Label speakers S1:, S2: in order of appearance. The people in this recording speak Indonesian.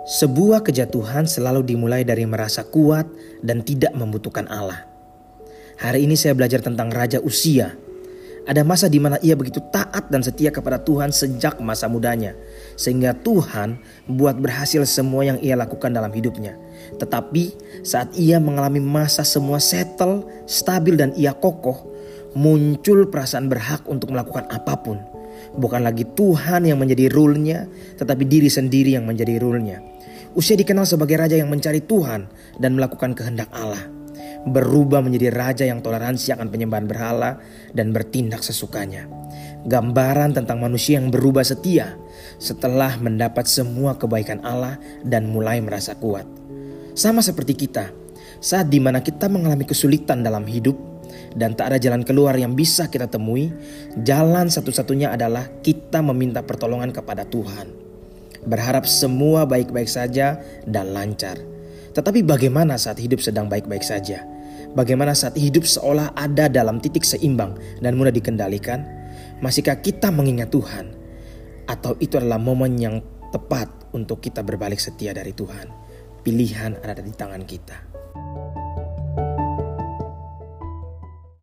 S1: Sebuah kejatuhan selalu dimulai dari merasa kuat dan tidak membutuhkan Allah. Hari ini saya belajar tentang Raja Usia. Ada masa di mana ia begitu taat dan setia kepada Tuhan sejak masa mudanya. Sehingga Tuhan buat berhasil semua yang ia lakukan dalam hidupnya. Tetapi saat ia mengalami masa semua settle, stabil dan ia kokoh, muncul perasaan berhak untuk melakukan apa pun Bukan lagi Tuhan yang menjadi rule-nya, tetapi diri sendiri yang menjadi rule-nya. Usia dikenal sebagai raja yang mencari Tuhan dan melakukan kehendak Allah. Berubah menjadi raja yang toleransi akan penyembahan berhala dan bertindak sesukanya. Gambaran tentang manusia yang berubah setia setelah mendapat semua kebaikan Allah dan mulai merasa kuat. Sama seperti kita, saat di mana kita mengalami kesulitan dalam hidup, dan tak ada jalan keluar yang bisa kita temui, jalan satu-satunya adalah kita meminta pertolongan kepada Tuhan. Berharap semua baik-baik saja dan lancar. Tetapi bagaimana saat hidup sedang baik-baik saja? Bagaimana saat hidup seolah ada dalam titik seimbang dan mudah dikendalikan? Masihkah kita mengingat Tuhan? Atau itu adalah momen yang tepat untuk kita berbalik setia dari Tuhan? Pilihan ada di tangan kita.